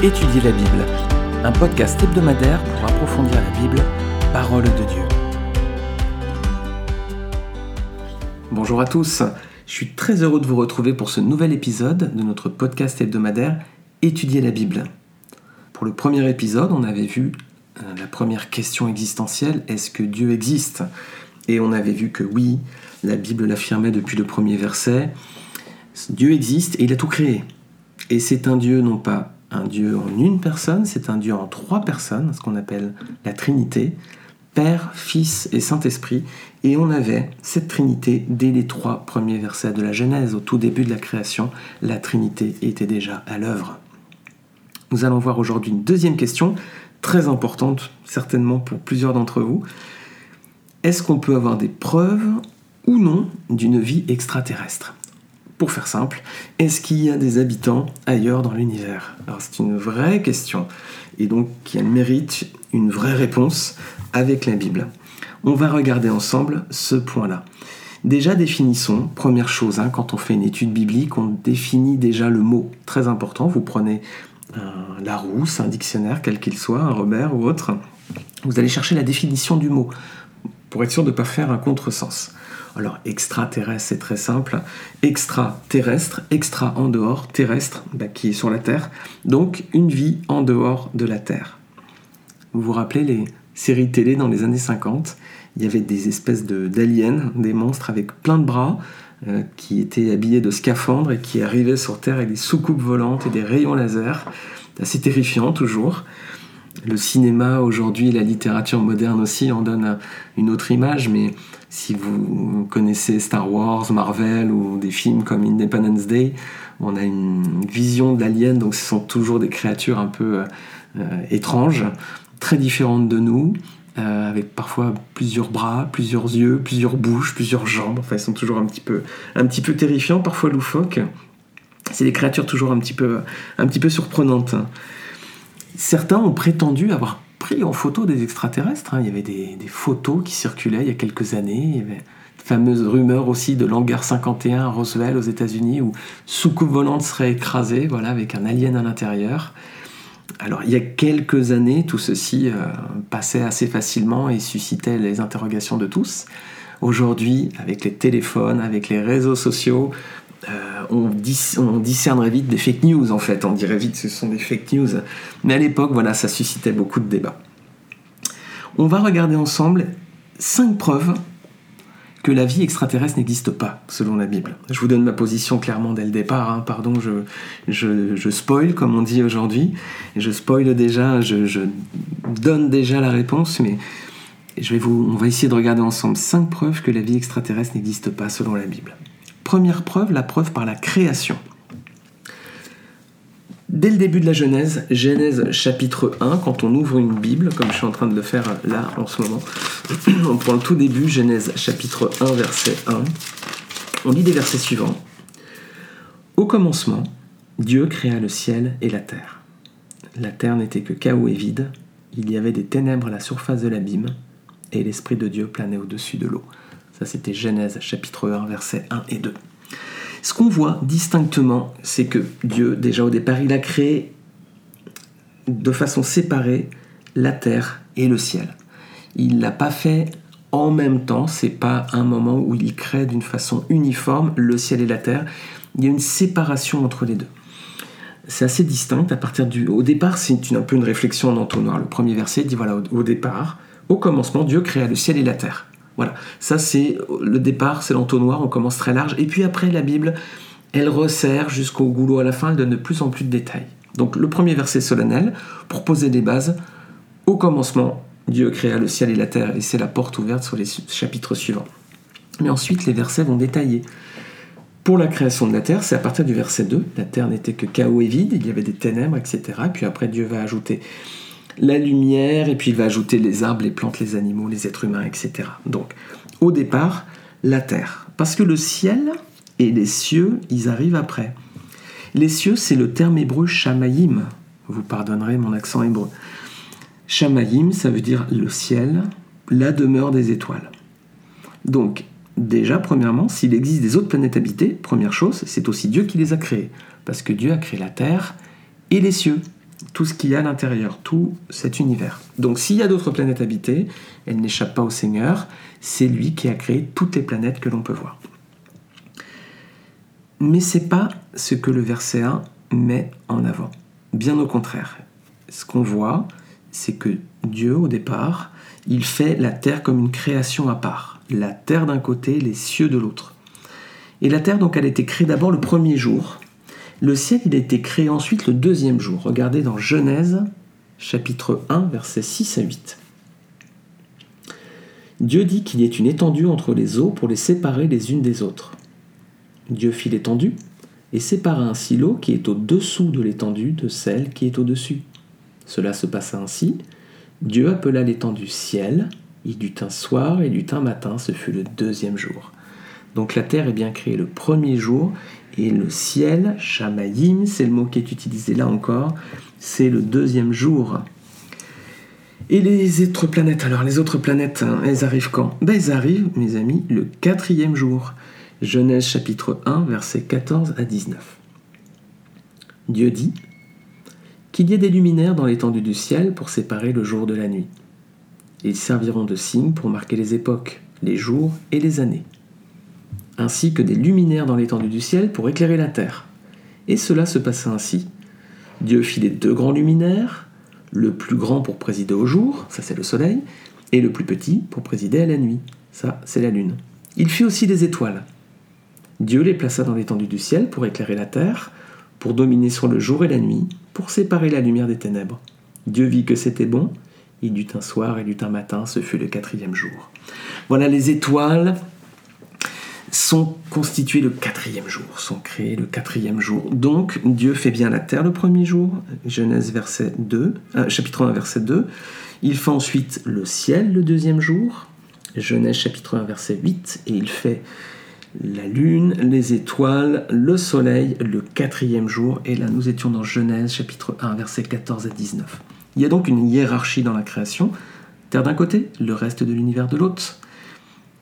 Étudier la Bible, un podcast hebdomadaire pour approfondir la Bible, parole de Dieu. Bonjour à tous, je suis très heureux de vous retrouver pour ce nouvel épisode de notre podcast hebdomadaire Étudier la Bible. Pour le premier épisode, on avait vu euh, la première question existentielle, est-ce que Dieu existe? Et on avait vu que oui, la Bible l'affirmait depuis le premier verset, Dieu existe et il a tout créé. Et c'est un Dieu non pas un Dieu en une personne, c'est un Dieu en trois personnes, ce qu'on appelle la Trinité, Père, Fils et Saint-Esprit. Et on avait cette Trinité dès les trois premiers versets de la Genèse, au tout début de la création, la Trinité était déjà à l'œuvre. Nous allons voir aujourd'hui une deuxième question, très importante certainement pour plusieurs d'entre vous. Est-ce qu'on peut avoir des preuves ou non d'une vie extraterrestre? Pour faire simple, est-ce qu'il y a des habitants ailleurs dans l'univers? Alors c'est une vraie question et donc qui mérite une vraie réponse avec la Bible. On va regarder ensemble ce point-là. Déjà définissons, première chose, hein, quand on fait une étude biblique, on définit déjà le mot, très important. Vous prenez un Larousse, un dictionnaire, quel qu'il soit, un Robert ou autre, vous allez chercher la définition du mot pour être sûr de ne pas faire un contresens. Alors extraterrestre, c'est très simple. Extraterrestre, extra en dehors, terrestre, bah, qui est sur la Terre. Donc une vie en dehors de la Terre. Vous vous rappelez les séries télé dans les années 50 Il y avait des espèces d'aliens, des monstres avec plein de bras, euh, qui étaient habillés de scaphandres et qui arrivaient sur Terre avec des soucoupes volantes et des rayons laser. assez terrifiant toujours le cinéma aujourd'hui, la littérature moderne aussi en donne une autre image, mais si vous connaissez Star Wars, Marvel ou des films comme Independence Day, on a une vision d'aliens, donc ce sont toujours des créatures un peu euh, étranges, très différentes de nous, euh, avec parfois plusieurs bras, plusieurs yeux, plusieurs bouches, plusieurs jambes. Enfin, ils sont toujours un petit peu, un petit peu terrifiants, parfois loufoques. C'est des créatures toujours un petit peu, un petit peu surprenantes. Certains ont prétendu avoir pris en photo des extraterrestres. Hein. Il y avait des, photos qui circulaient il y a quelques années. Il y avait de fameuses rumeurs aussi de l'hangar 51 à Roswell aux États-Unis où soucoupe volante serait écrasée, voilà, avec un alien à l'intérieur. Alors il y a quelques années, tout ceci euh, passait assez facilement et suscitait les interrogations de tous. Aujourd'hui, avec les téléphones, avec les réseaux sociaux, euh, on, discernerait vite des fake news en fait, on dirait vite ce sont des fake news. Mais à l'époque, voilà, ça suscitait beaucoup de débats. On va regarder ensemble cinq preuves que la vie extraterrestre n'existe pas, selon la Bible. Je vous donne ma position clairement dès le départ, hein. pardon, je, je, spoil, comme on dit aujourd'hui, je spoil déjà, je, je, donne déjà la réponse, mais je vais vous, on va essayer de regarder ensemble cinq preuves que la vie extraterrestre n'existe pas, selon la Bible. Première preuve, la preuve par la création. Dès le début de la Genèse, Genèse chapitre 1, quand on ouvre une Bible, comme je suis en train de le faire là en ce moment, on prend le tout début, Genèse chapitre 1, verset 1, on lit des versets suivants. Au commencement, Dieu créa le ciel et la terre. La terre n'était que chaos et vide, il y avait des ténèbres à la surface de l'abîme, et l'Esprit de Dieu planait au-dessus de l'eau. Ça, c'était Genèse chapitre 1, versets 1 et 2. Ce qu'on voit distinctement, c'est que Dieu, déjà au départ, il a créé de façon séparée la terre et le ciel. Il ne l'a pas fait en même temps, c'est pas un moment où il crée d'une façon uniforme le ciel et la terre. Il y a une séparation entre les deux. C'est assez distinct à partir du. Au départ, c'est un peu une réflexion en entonnoir. Le premier verset dit voilà, au départ, au commencement, Dieu créa le ciel et la terre. Voilà, ça c'est le départ, c'est l'entonnoir, on commence très large. Et puis après, la Bible, elle resserre jusqu'au goulot à la fin, elle donne de plus en plus de détails. Donc le premier verset solennel, pour poser des bases, au commencement, Dieu créa le ciel et la terre, et c'est la porte ouverte sur les chapitres suivants. Mais ensuite, les versets vont détailler. Pour la création de la terre, c'est à partir du verset 2, la terre n'était que chaos et vide, il y avait des ténèbres, etc. Et puis après, Dieu va ajouter la lumière, et puis il va ajouter les arbres, les plantes, les animaux, les êtres humains, etc. Donc, au départ, la terre. Parce que le ciel et les cieux, ils arrivent après. Les cieux, c'est le terme hébreu shamayim. Vous pardonnerez mon accent hébreu. Shamayim, ça veut dire le ciel, la demeure des étoiles. Donc, déjà, premièrement, s'il existe des autres planètes habitées, première chose, c'est aussi Dieu qui les a créées. Parce que Dieu a créé la terre et les cieux tout ce qu'il y a à l'intérieur, tout cet univers. Donc s'il y a d'autres planètes habitées, elles n'échappent pas au Seigneur, c'est lui qui a créé toutes les planètes que l'on peut voir. Mais c'est pas ce que le verset 1 met en avant. Bien au contraire. Ce qu'on voit, c'est que Dieu, au départ, il fait la terre comme une création à part. La terre d'un côté, les cieux de l'autre. Et la terre, donc, elle a été créée d'abord le premier jour. Le ciel, il a été créé ensuite le deuxième jour. Regardez dans Genèse, chapitre 1, versets 6 à 8. Dieu dit qu'il y ait une étendue entre les eaux pour les séparer les unes des autres. Dieu fit l'étendue et sépara ainsi l'eau qui est au-dessous de l'étendue de celle qui est au-dessus. Cela se passa ainsi. Dieu appela l'étendue ciel. Il dut un soir et dut un matin, ce fut le deuxième jour. Donc la terre est bien créée le premier jour et le ciel, Shamayim, c'est le mot qui est utilisé là encore, c'est le deuxième jour. Et les autres planètes, alors les autres planètes, hein, elles arrivent quand? Ben, Elles arrivent, mes amis, le quatrième jour. Genèse chapitre 1, versets 14 à 19. Dieu dit Qu'il y ait des luminaires dans l'étendue du ciel pour séparer le jour de la nuit. Ils serviront de signes pour marquer les époques, les jours et les années ainsi que des luminaires dans l'étendue du ciel pour éclairer la terre. Et cela se passa ainsi. Dieu fit les deux grands luminaires, le plus grand pour présider au jour, ça c'est le soleil, et le plus petit pour présider à la nuit, ça c'est la lune. Il fit aussi des étoiles. Dieu les plaça dans l'étendue du ciel pour éclairer la terre, pour dominer sur le jour et la nuit, pour séparer la lumière des ténèbres. Dieu vit que c'était bon, il dut un soir et dut un matin, ce fut le quatrième jour. Voilà les étoiles sont constitués le quatrième jour, sont créés le quatrième jour. Donc Dieu fait bien la terre le premier jour, Genèse verset 2, euh, chapitre 1 verset 2. Il fait ensuite le ciel le deuxième jour, Genèse chapitre 1 verset 8, et il fait la lune, les étoiles, le soleil le quatrième jour. Et là nous étions dans Genèse chapitre 1 verset 14 à 19. Il y a donc une hiérarchie dans la création. Terre d'un côté, le reste de l'univers de l'autre.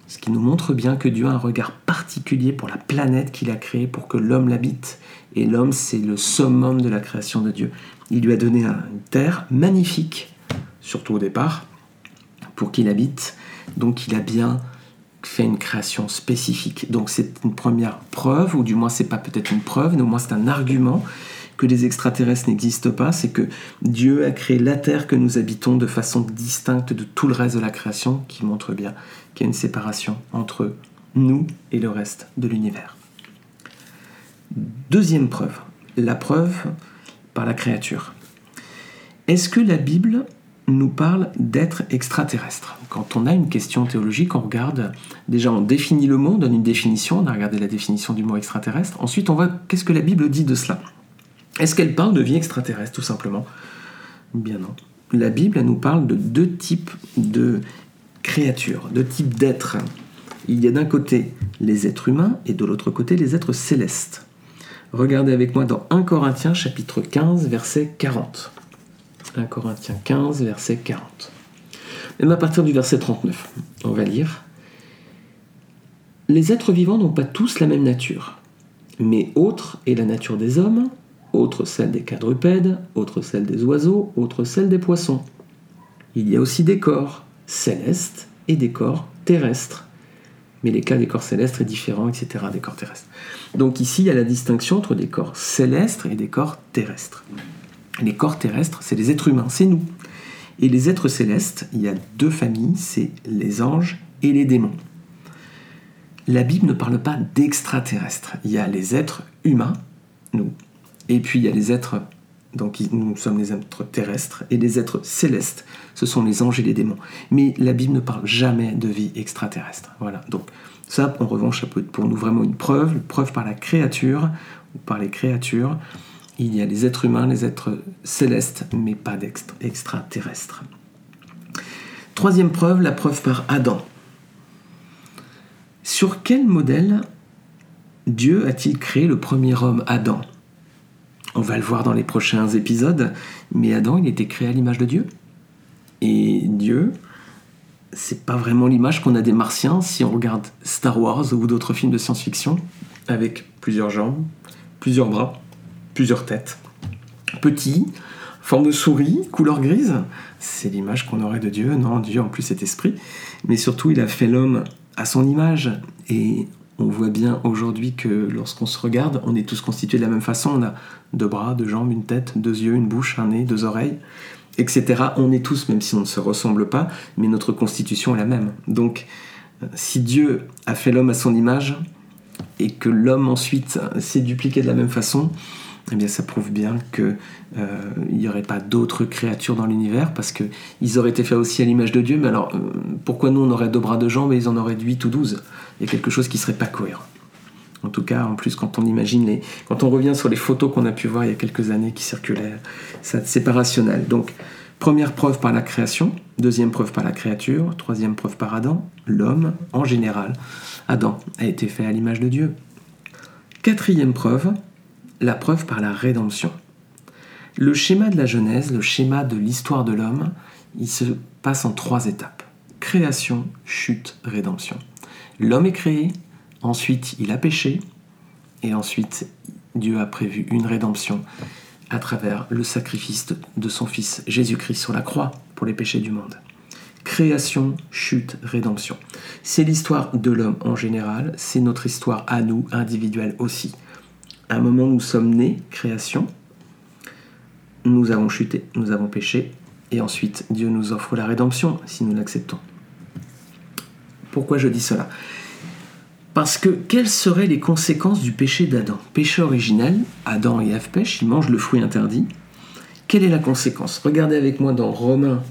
Ce qui nous montre bien que Dieu a un regard particulier pour la planète qu'il a créée pour que l'homme l'habite. Et l'homme, c'est le summum de la création de Dieu. Il lui a donné une terre magnifique, surtout au départ, pour qu'il habite. Donc il a bien fait une création spécifique. Donc c'est une première preuve, ou du moins c'est pas peut-être une preuve, mais au moins c'est un argument que les extraterrestres n'existent pas, c'est que Dieu a créé la Terre que nous habitons de façon distincte de tout le reste de la création, qui montre bien qu'il y a une séparation entre nous et le reste de l'univers. Deuxième preuve, la preuve par la créature. Est-ce que la Bible nous parle d'être extraterrestre Quand on a une question théologique, on regarde, déjà on définit le mot, on donne une définition, on a regardé la définition du mot extraterrestre, ensuite on voit qu'est-ce que la Bible dit de cela. Est-ce qu'elle parle de vie extraterrestre, tout simplement? Bien non. La Bible, nous parle de deux types de créatures, deux types d'êtres. Il y a d'un côté les êtres humains et de l'autre côté les êtres célestes. Regardez avec moi dans 1 Corinthiens chapitre 15 verset 40. 1 Corinthiens 15 verset 40. Même à partir du verset 39, on va lire. Les êtres vivants n'ont pas tous la même nature, mais autre est la nature des hommes, autre celle des quadrupèdes, autre celle des oiseaux, autre celle des poissons. Il y a aussi des corps célestes et des corps terrestres. Mais les cas des corps célestes est différent, etc., des corps terrestres. Donc ici, il y a la distinction entre des corps célestes et des corps terrestres. Les corps terrestres, c'est les êtres humains, c'est nous. Et les êtres célestes, il y a deux familles, c'est les anges et les démons. La Bible ne parle pas d'extraterrestres. Il y a les êtres humains, nous, et puis il y a les êtres, donc nous sommes les êtres terrestres, et les êtres célestes, ce sont les anges et les démons. Mais la Bible ne parle jamais de vie extraterrestre. Voilà. Donc ça, en revanche, ça peut être pour nous vraiment une preuve, une preuve par la créature, ou par les créatures. Il y a les êtres humains, les êtres célestes, mais pas d'extraterrestres. Troisième preuve, la preuve par Adam. Sur quel modèle Dieu a-t-il créé le premier homme, Adam? On va le voir dans les prochains épisodes, mais Adam, il était créé à l'image de Dieu. Et Dieu, c'est pas vraiment l'image qu'on a des martiens si on regarde Star Wars ou d'autres films de science-fiction, avec plusieurs jambes, plusieurs bras, plusieurs têtes. Petit, Forme de souris, couleur grise, c'est l'image qu'on aurait de Dieu. Non, Dieu en plus est esprit. Mais surtout, il a fait l'homme à son image. Et on voit bien aujourd'hui que lorsqu'on se regarde, on est tous constitués de la même façon. On a deux bras, deux jambes, une tête, deux yeux, une bouche, un nez, deux oreilles, etc. On est tous, même si on ne se ressemble pas, mais notre constitution est la même. Donc, si Dieu a fait l'homme à son image et que l'homme ensuite s'est dupliqué de la même façon, eh bien ça prouve bien qu'il euh, n'y aurait pas d'autres créatures dans l'univers parce qu'ils auraient été faits aussi à l'image de Dieu. Mais alors, euh, pourquoi nous on aurait deux bras, deux jambes et ils en auraient huit ou douze? Il y a quelque chose qui serait pas cohérent. En tout cas, en plus, quand on imagine les, quand on revient sur les photos qu'on a pu voir il y a quelques années qui circulaient, c'est pas rationnel. Donc, première preuve par la création, deuxième preuve par la créature, troisième preuve par Adam, l'homme en général. Adam a été fait à l'image de Dieu. Quatrième preuve, la preuve par la rédemption. Le schéma de la Genèse, le schéma de l'histoire de l'homme, il se passe en trois étapes. Création, chute, rédemption. L'homme est créé, ensuite il a péché, et ensuite Dieu a prévu une rédemption à travers le sacrifice de son Fils Jésus-Christ sur la croix pour les péchés du monde. Création, chute, rédemption. C'est l'histoire de l'homme en général, c'est notre histoire à nous, individuelle aussi un moment nous sommes nés, création, nous avons chuté, nous avons péché, et ensuite Dieu nous offre la rédemption si nous l'acceptons. Pourquoi je dis cela Parce que quelles seraient les conséquences du péché d'Adam? Péché originel, Adam et Ève pêchent, ils mangent le fruit interdit. Quelle est la conséquence? Regardez avec moi dans Romains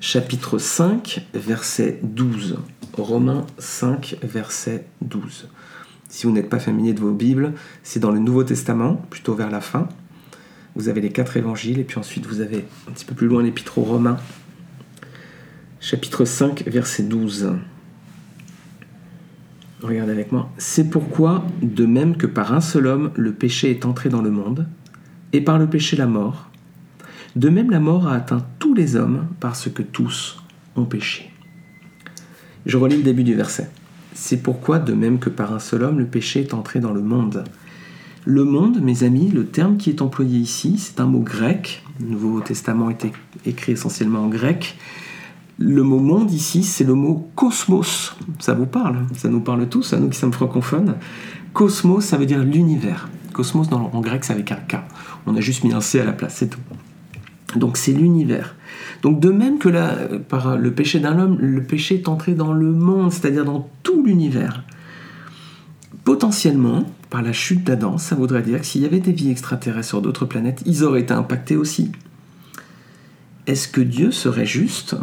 chapitre 5, verset 12. Romains 5, verset 12. Si vous n'êtes pas familier de vos Bibles, c'est dans le Nouveau Testament, plutôt vers la fin. Vous avez les quatre évangiles, et puis ensuite vous avez un petit peu plus loin l'épître aux Romains, chapitre 5, verset 12. Regardez avec moi. C'est pourquoi, de même que par un seul homme, le péché est entré dans le monde, et par le péché la mort, de même la mort a atteint tous les hommes parce que tous ont péché. Je relis le début du verset. C'est pourquoi, de même que par un seul homme, le péché est entré dans le monde. Le monde, mes amis, le terme qui est employé ici, c'est un mot grec. Le Nouveau Testament était écrit essentiellement en grec. Le mot monde ici, c'est le mot cosmos. Ça vous parle? Ça nous parle tous, à nous qui sommes francophones. Cosmos, ça veut dire l'univers. Cosmos, en grec, c'est avec un K. On a juste mis un C à la place, c'est tout. Donc c'est l'univers. Donc de même que par le péché d'un homme, le péché est entré dans le monde, c'est-à-dire dans tout l'univers. Potentiellement, par la chute d'Adam, ça voudrait dire que s'il y avait des vies extraterrestres sur d'autres planètes, ils auraient été impactés aussi. Est-ce que Dieu serait juste?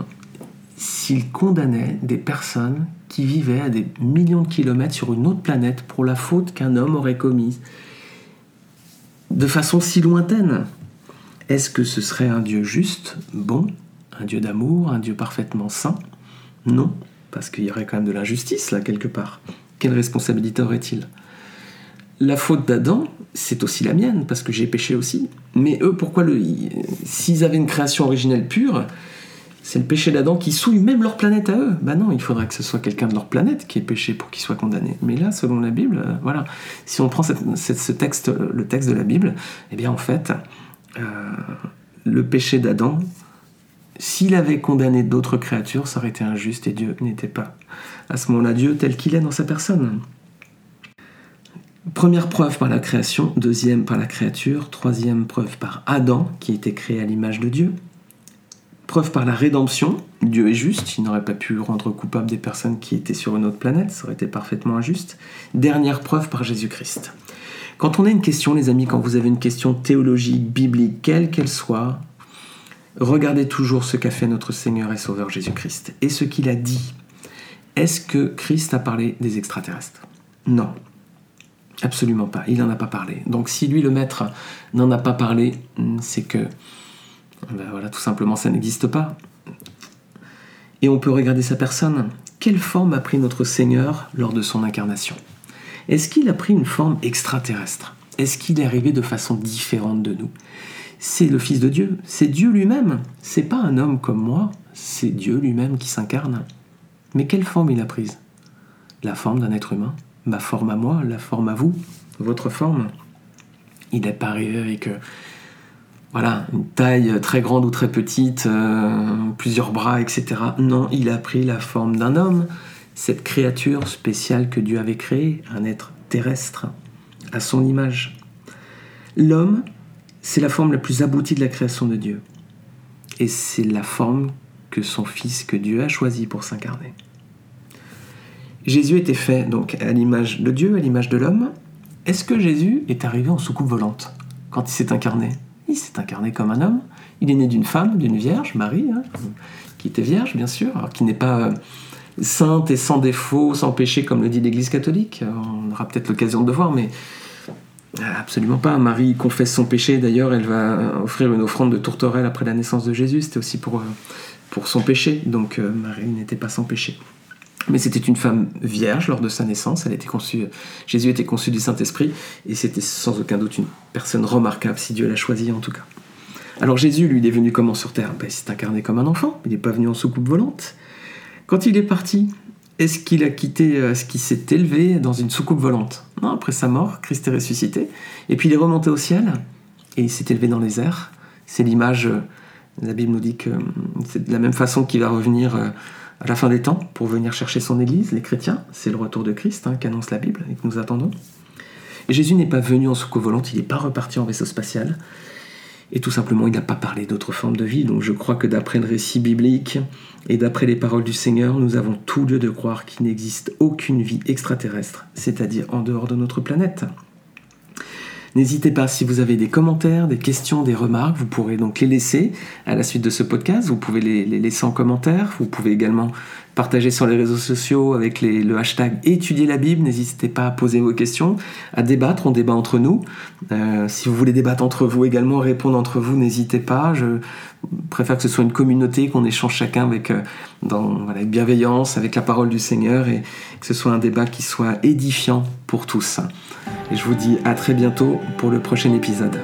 S'il condamnait des personnes qui vivaient à des millions de kilomètres sur une autre planète pour la faute qu'un homme aurait commise. De façon si lointaine est-ce que ce serait un Dieu juste, bon, un Dieu d'amour, un Dieu parfaitement saint? Non, parce qu'il y aurait quand même de l'injustice là quelque part. Quelle responsabilité aurait-il? La faute d'Adam, c'est aussi la mienne, parce que j'ai péché aussi. Mais eux, pourquoi le... S'ils avaient une création originelle pure, c'est le péché d'Adam qui souille même leur planète à eux. Ben non, il faudrait que ce soit quelqu'un de leur planète qui ait péché pour qu'il soit condamné. Mais là, selon la Bible, euh, voilà. Si on prend ce texte, le texte de la Bible, eh bien en fait, euh, le péché d'Adam, s'il avait condamné d'autres créatures, ça aurait été injuste et Dieu n'était pas à ce moment-là Dieu tel qu'il est dans sa personne. Première preuve par la création, deuxième par la créature, troisième preuve par Adam qui était créé à l'image de Dieu. Preuve par la rédemption, Dieu est juste, il n'aurait pas pu rendre coupable des personnes qui étaient sur une autre planète, ça aurait été parfaitement injuste. Dernière preuve par Jésus-Christ. Quand on a une question, les amis, quand vous avez une question théologique, biblique, quelle qu'elle soit, regardez toujours ce qu'a fait notre Seigneur et Sauveur Jésus-Christ et ce qu'il a dit. Est-ce que Christ a parlé des extraterrestres? Non. Absolument pas. Il n'en a pas parlé. Donc si lui, le maître, n'en a pas parlé, c'est que, ben voilà, tout simplement, ça n'existe pas. Et on peut regarder sa personne. Quelle forme a pris notre Seigneur lors de son incarnation? Est-ce qu'il a pris une forme extraterrestre? Est-ce qu'il est arrivé de façon différente de nous? C'est le Fils de Dieu, c'est Dieu lui-même. C'est pas un homme comme moi, c'est Dieu lui-même qui s'incarne. Mais quelle forme il a prise? La forme d'un être humain. Ma forme à moi, la forme à vous, votre forme? Il n'est pas arrivé avec euh, voilà, une taille très grande ou très petite, euh, plusieurs bras, etc. Non, il a pris la forme d'un homme, cette créature spéciale que Dieu avait créée, un être terrestre, à son image. L'homme, c'est la forme la plus aboutie de la création de Dieu. Et c'est la forme que son Fils, que Dieu a choisi pour s'incarner. Jésus était fait donc à l'image de Dieu, à l'image de l'homme. Est-ce que Jésus est arrivé en soucoupe volante quand il s'est incarné? Il s'est incarné comme un homme. Il est né d'une femme, d'une vierge, Marie, hein, qui était vierge bien sûr, qui n'est pas euh, sainte et sans défaut, sans péché comme le dit l'Église catholique. On aura peut-être l'occasion de le voir, mais euh, absolument pas. Marie confesse son péché. D'ailleurs, elle va offrir une offrande de tourterelle après la naissance de Jésus. C'était aussi euh, pour son péché. Donc Marie n'était pas sans péché. Mais c'était une femme vierge lors de sa naissance. Elle était conçue, Jésus était conçu du Saint-Esprit, et c'était sans aucun doute une personne remarquable, si Dieu l'a choisi en tout cas. Alors Jésus, lui, il est venu comment sur terre? Ben, Il s'est incarné comme un enfant, il n'est pas venu en soucoupe volante. Quand il est parti, est-ce qu'il a quitté, euh, est-ce qu'il s'est élevé dans une soucoupe volante? Non, après sa mort, Christ est ressuscité, et puis il est remonté au ciel, et il s'est élevé dans les airs. C'est l'image, euh, la Bible nous dit que euh, c'est de la même façon qu'il va revenir à la fin des temps pour venir chercher son Église, les chrétiens. C'est le retour de Christ hein, qu'annonce la Bible et que nous attendons. Jésus n'est pas venu en soucoupe volante, il n'est pas reparti en vaisseau spatial. Et tout simplement, il n'a pas parlé d'autres formes de vie. Donc je crois que d'après le récit biblique et d'après les paroles du Seigneur, nous avons tout lieu de croire qu'il n'existe aucune vie extraterrestre, c'est-à-dire en dehors de notre planète. N'hésitez pas, si vous avez des commentaires, des questions, des remarques, vous pourrez donc les laisser à la suite de ce podcast. Vous pouvez les, laisser en commentaire. Vous pouvez également partager sur les réseaux sociaux avec le hashtag étudier la Bible. N'hésitez pas à poser vos questions, à débattre. On débat entre nous. Euh, si vous voulez débattre entre vous également, répondre entre vous, n'hésitez pas. Je préfère que ce soit une communauté, qu'on échange chacun avec, euh, dans, avec bienveillance, avec la parole du Seigneur et que ce soit un débat qui soit édifiant pour tous. Et je vous dis à très bientôt pour le prochain épisode.